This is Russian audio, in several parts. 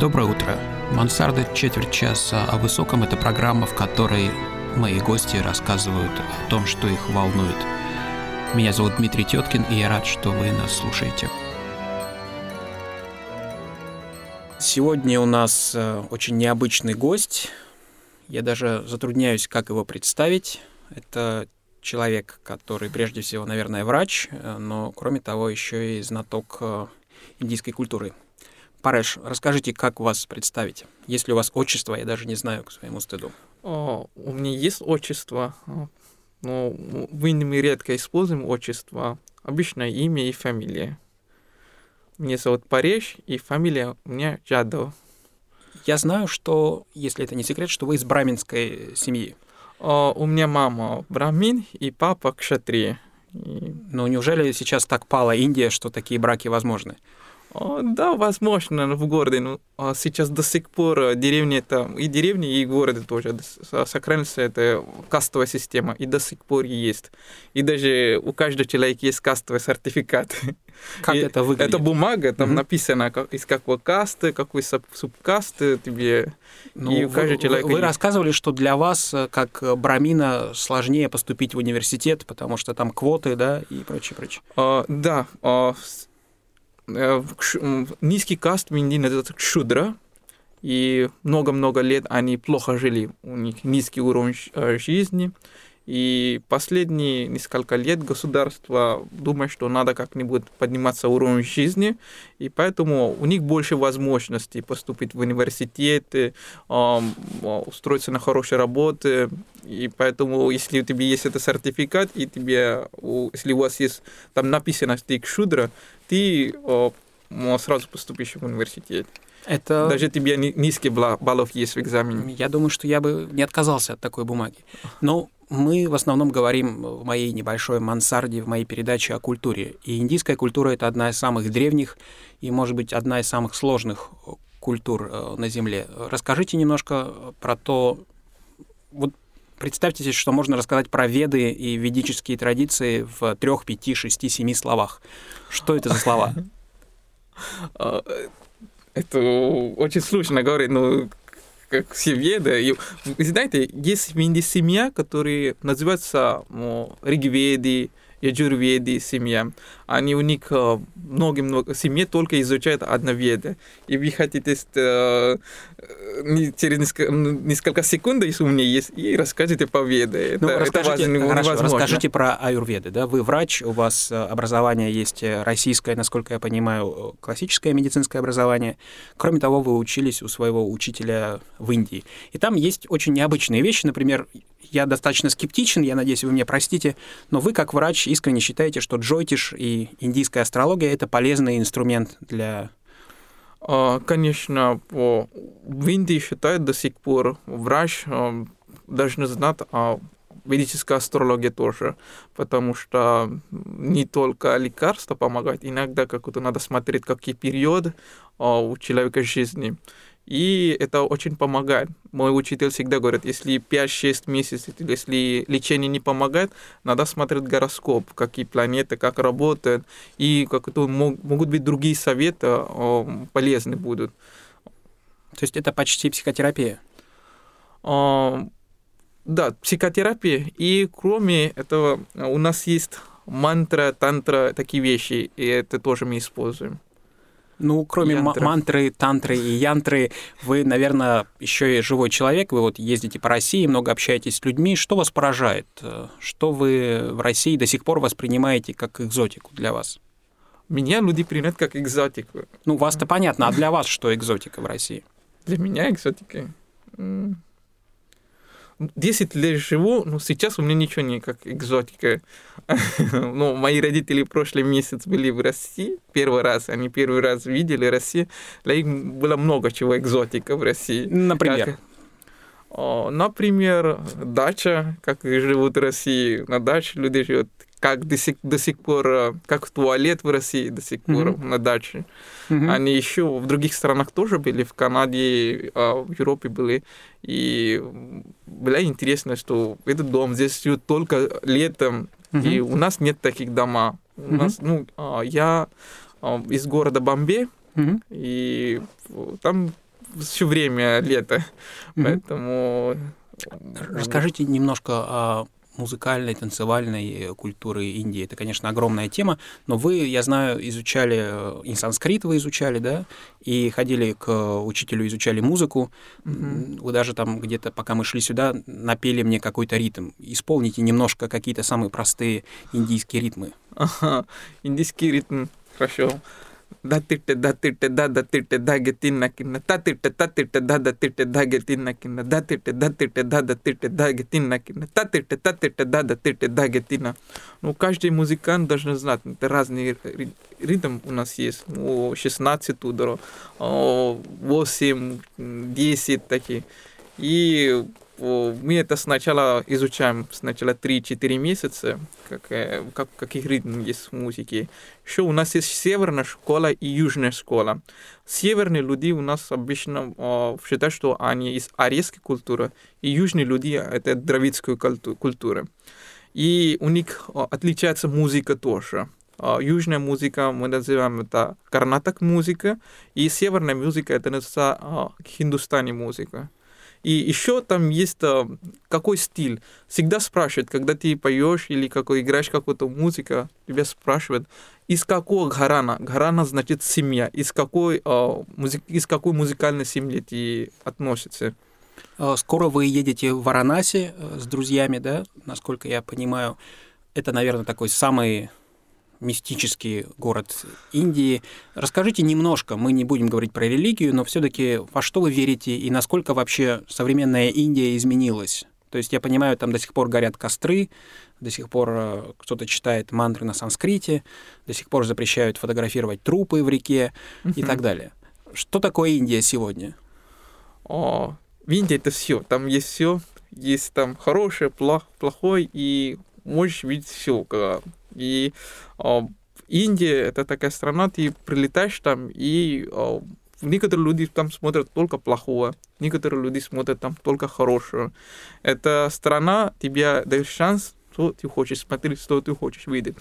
Доброе утро. Мансарда четверть часа о высоком – это программа, в которой мои гости рассказывают о том, что их волнует. Меня зовут Дмитрий Теткин, и я рад, что вы нас слушаете. Сегодня у нас э, очень необычный гость. Я даже затрудняюсь, как его представить. Это человек, который прежде всего, наверное, врач, э, но кроме того еще и знаток э, индийской культуры. Пареш, расскажите, как вас представить? Есть ли у вас отчество, я даже не знаю к своему стыду. О, у меня есть отчество, но в Индии мы редко используем отчество. Обычное имя и фамилия. Меня зовут Пареш, и фамилия у меня Джадов. Я знаю, что, если это не секрет, что вы из браминской семьи. О, у меня мама брамин и папа кшатри. И... Ну, неужели сейчас так пала Индия, что такие браки возможны? Да, возможно, в городе. Но а сейчас до сих пор э, деревни это и деревни, и города тоже сохраняется эта кастовая система, и до сих пор есть. И даже у каждого человека есть кастовый сертификат. Как и это выглядит? Это бумага, там mm-hmm. написано, как, из какой касты, какой субкасты тебе. Ну, и у каждого человека вы, вы рассказывали, что для вас, э, как брамина, сложнее поступить в университет, потому что там квоты, да, и прочее, прочее. А, да, а, низкий каст в Индии называется кшудра, и много-много лет они плохо жили, у них низкий уровень э, жизни, и последние несколько лет государство думает, что надо как-нибудь подниматься уровень жизни, и поэтому у них больше возможностей поступить в университеты, устроиться на хорошие работы, и поэтому, если у тебя есть этот сертификат, и тебе, если у вас есть, там написано, что ты шудра, ты сразу поступишь в университет. Это... Даже тебе низкий баллов есть в экзамене. Я думаю, что я бы не отказался от такой бумаги. Но мы в основном говорим в моей небольшой мансарде, в моей передаче о культуре. И индийская культура — это одна из самых древних и, может быть, одна из самых сложных культур э, на Земле. Расскажите немножко про то, вот представьте себе, что можно рассказать про веды и ведические традиции в трех, пяти, шести, семи словах. Что это за слова? А, это очень сложно говорить, но как все веды. Вы знаете, есть в Индии семья, которые называются ну, Ригведи, Яджурведи семья. Они у них много-много семей только изучают одноведы. И вы хотите э, через несколько, несколько секунд, если у меня есть, и расскажите по веде. Ну, это, расскажите, это хорошо, расскажите про аюрведы. Да? Вы врач, у вас э, образование есть э, российское, насколько я понимаю, классическое медицинское образование. Кроме того, вы учились у своего учителя в Индии. И там есть очень необычные вещи. Например, я достаточно скептичен, я надеюсь, вы меня простите, но вы, как врач, искренне считаете, что джойтиш и индийская астрология — это полезный инструмент для... А, конечно, в Индии считают до сих пор врач а, должен знать о ведической астрологии тоже, потому что не только лекарства помогают, иногда как-то надо смотреть, какие периоды а, у человека жизни. И это очень помогает. Мой учитель всегда говорит, если 5-6 месяцев, если лечение не помогает, надо смотреть гороскоп, какие планеты, как работают, и как то могут быть другие советы полезны будут. То есть это почти психотерапия? А, да, психотерапия. И кроме этого у нас есть мантра, тантра, такие вещи, и это тоже мы используем. Ну, кроме мантры, тантры и янтры, вы, наверное, еще и живой человек, вы вот ездите по России, много общаетесь с людьми. Что вас поражает? Что вы в России до сих пор воспринимаете как экзотику для вас? Меня люди принимают как экзотику. Ну, вас-то понятно, а для вас что экзотика в России? Для меня экзотика? 10 лет живу, но сейчас у меня ничего не как экзотика. ну, мои родители прошлый месяц были в России, первый раз, они первый раз видели Россию. Для них было много чего экзотика в России. Например? Как, например, дача, как живут в России. На даче люди живут как до сих, до сих пор, э, как туалет в России до сих пор mm-hmm. на даче. Mm-hmm. Они еще в других странах тоже были, в Канаде, а, в Европе были. И было интересно, что этот дом здесь живет только летом, mm-hmm. и у нас нет таких дома. У mm-hmm. нас, ну, а, я а, из города Бомбей, mm-hmm. и там все время лето. Мгм. Поэтому... Расскажите немножко о музыкальной, танцевальной культуры Индии. Это, конечно, огромная тема, но вы, я знаю, изучали э, и санскрит вы изучали, да, и ходили к учителю, изучали музыку. Мгм. Вы даже там где-то, пока мы шли сюда, напели мне какой-то ритм. Исполните немножко какие-то самые простые индийские ритмы. Ага, индийский ритм. Хорошо. Да тырте, да тырте, да да тырте, да гетина кинна, та тырте, та тырте, да да тырте, да гетина кинна, да тырте, да тырте, да да тырте, да гетина кинна, та тырте, та тырте, да да тырте, да гетина. Ну, каждый музыкант должен знать, это разный ри- ритм у нас есть. Ну, 16 ударов, о, 8, 10 такие. И мы это сначала изучаем, сначала 3-4 месяца, как, э, как, каких ритм есть в музыке. Еще у нас есть северная школа и южная школа. Северные люди у нас обычно э, считают, что они из арийской культуры, и южные люди — это дравидская культу- культура. И у них э, отличается музыка тоже. Э, Южная музыка мы называем это карнатак музыка, и северная музыка это называется э, хиндустани музыка. И еще там есть э, какой стиль. Всегда спрашивают, когда ты поешь или какой играешь какую-то музыку, тебя спрашивают, из какого гарана? Гарана значит семья. Из какой, э, музы- из какой музыкальной семьи ты относишься? Э, Скоро вы едете в Варанаси э, с друзьями, да, насколько я понимаю. Это, наверное, такой самый мистический город Индии. Расскажите немножко, мы не будем говорить про религию, но все-таки во что вы верите и насколько вообще современная Индия изменилась? То есть я понимаю, там до сих пор горят костры, до сих пор э, кто-то читает мантры на санскрите, до сих пор запрещают фотографировать трупы в реке и так далее. Что такое Индия сегодня? О, в Индии это все. Там есть все. Есть там хорошее, плох- плохое, и можешь видеть все. И а, Индия это такая страна, ты прилетаешь там, и а, некоторые люди там смотрят только плохое, некоторые люди смотрят там только хорошее. Это страна тебе дает шанс, что ты хочешь смотреть, что ты хочешь видеть.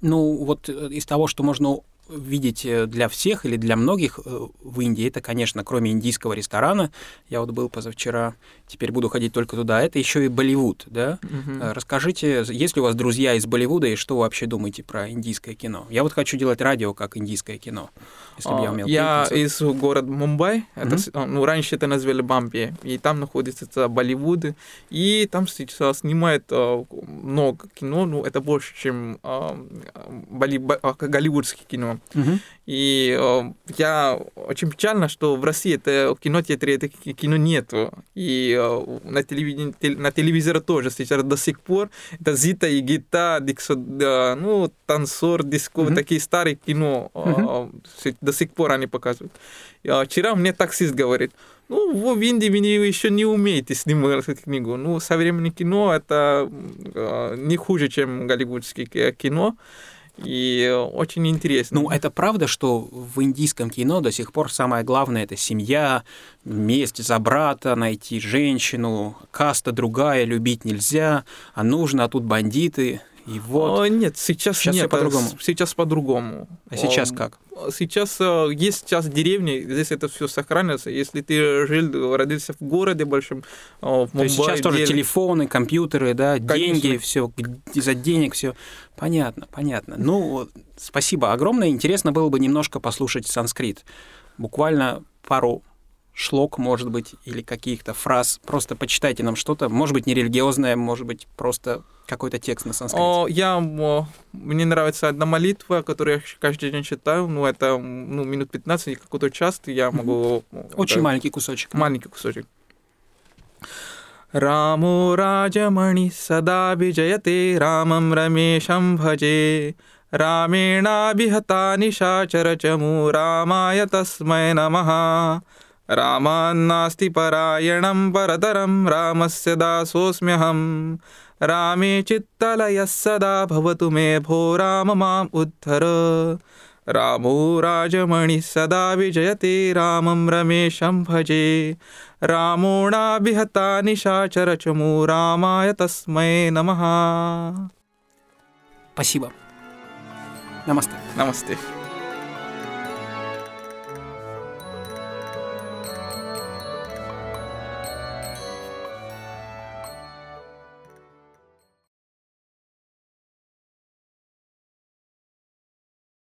Ну, вот э, из того, что можно видеть э, для всех или для многих э, в Индии, это, конечно, кроме индийского ресторана, я вот был позавчера, теперь буду ходить только туда, это еще и Болливуд, да? Э, Расскажите, есть ли у вас друзья из Болливуда и что вы вообще думаете про индийское кино? Я вот хочу делать радио как индийское кино, если бы я А, умел. Я петь, из города Мумбай, это, а, ну, раньше это назвали Бамби, и там находится это Болливуд, и там сейчас снимают а, много кино, ну, это больше, чем а, боли- бо- а, голливудское кино. И а, я очень печально, что в России это в кинотеатре это ки- кино нету, и а, на, телевидении, тел- на телевизоре тоже сейчас до сих пор это Зита и Гита, Диксо, да, ну, танцор, диско, Мгм. такие старые кино, а, с- до сих пор они показывают. И, а, Вчера мне таксист говорит, ну, в Индии вы еще не умеете снимать книгу. Ну, современное кино это а, не хуже, чем голливудское ки- кино. И очень интересно. Ну, это правда, что в индийском кино до сих пор самое главное это семья, месть за брата, найти женщину, каста другая, любить нельзя, а нужно, а тут бандиты. И вот. О, нет, сейчас, Сейчас нет, по-другому. с- Сейчас по-другому. А сейчас Ом, как? Сейчас э, есть сейчас деревни, здесь это все сохраняется. Если ты жил, родился в городе большом, в То есть сейчас тоже Дели- телефоны, компьютеры, да, Конечно. деньги, все из-за денег все. Понятно, понятно. Ну, спасибо огромное. Интересно было бы немножко послушать санскрит. Буквально пару шлок, может быть, или каких-то фраз. Просто почитайте нам что-то. Может быть, не религиозное, может быть, просто какой-то текст на санскрите. О, я, о, мне нравится одна молитва, которую я каждый день читаю. Ну, это ну, минут 15, какой-то час, я могу... о, Очень это маленький кусочек. Маленький кусочек. Рамо Раджамани сада विजयते रामं रमेशं भजे रामेणाभिहता निशाचरचमु रामाय तस्मै नमः रामान्नास्ति परायणं परतरं रामस्य दासोऽस्म्यहं। रामे चित्तलयः सदा भवतु मे भो राम माम् उद्धर। रामो राजमणिः सदा विजयते रामं रमेशं भजे रामो नाभिहता निशाचरचमो रामाय तस्मै नमः। पशिवं नमस्ते। नमस्ते।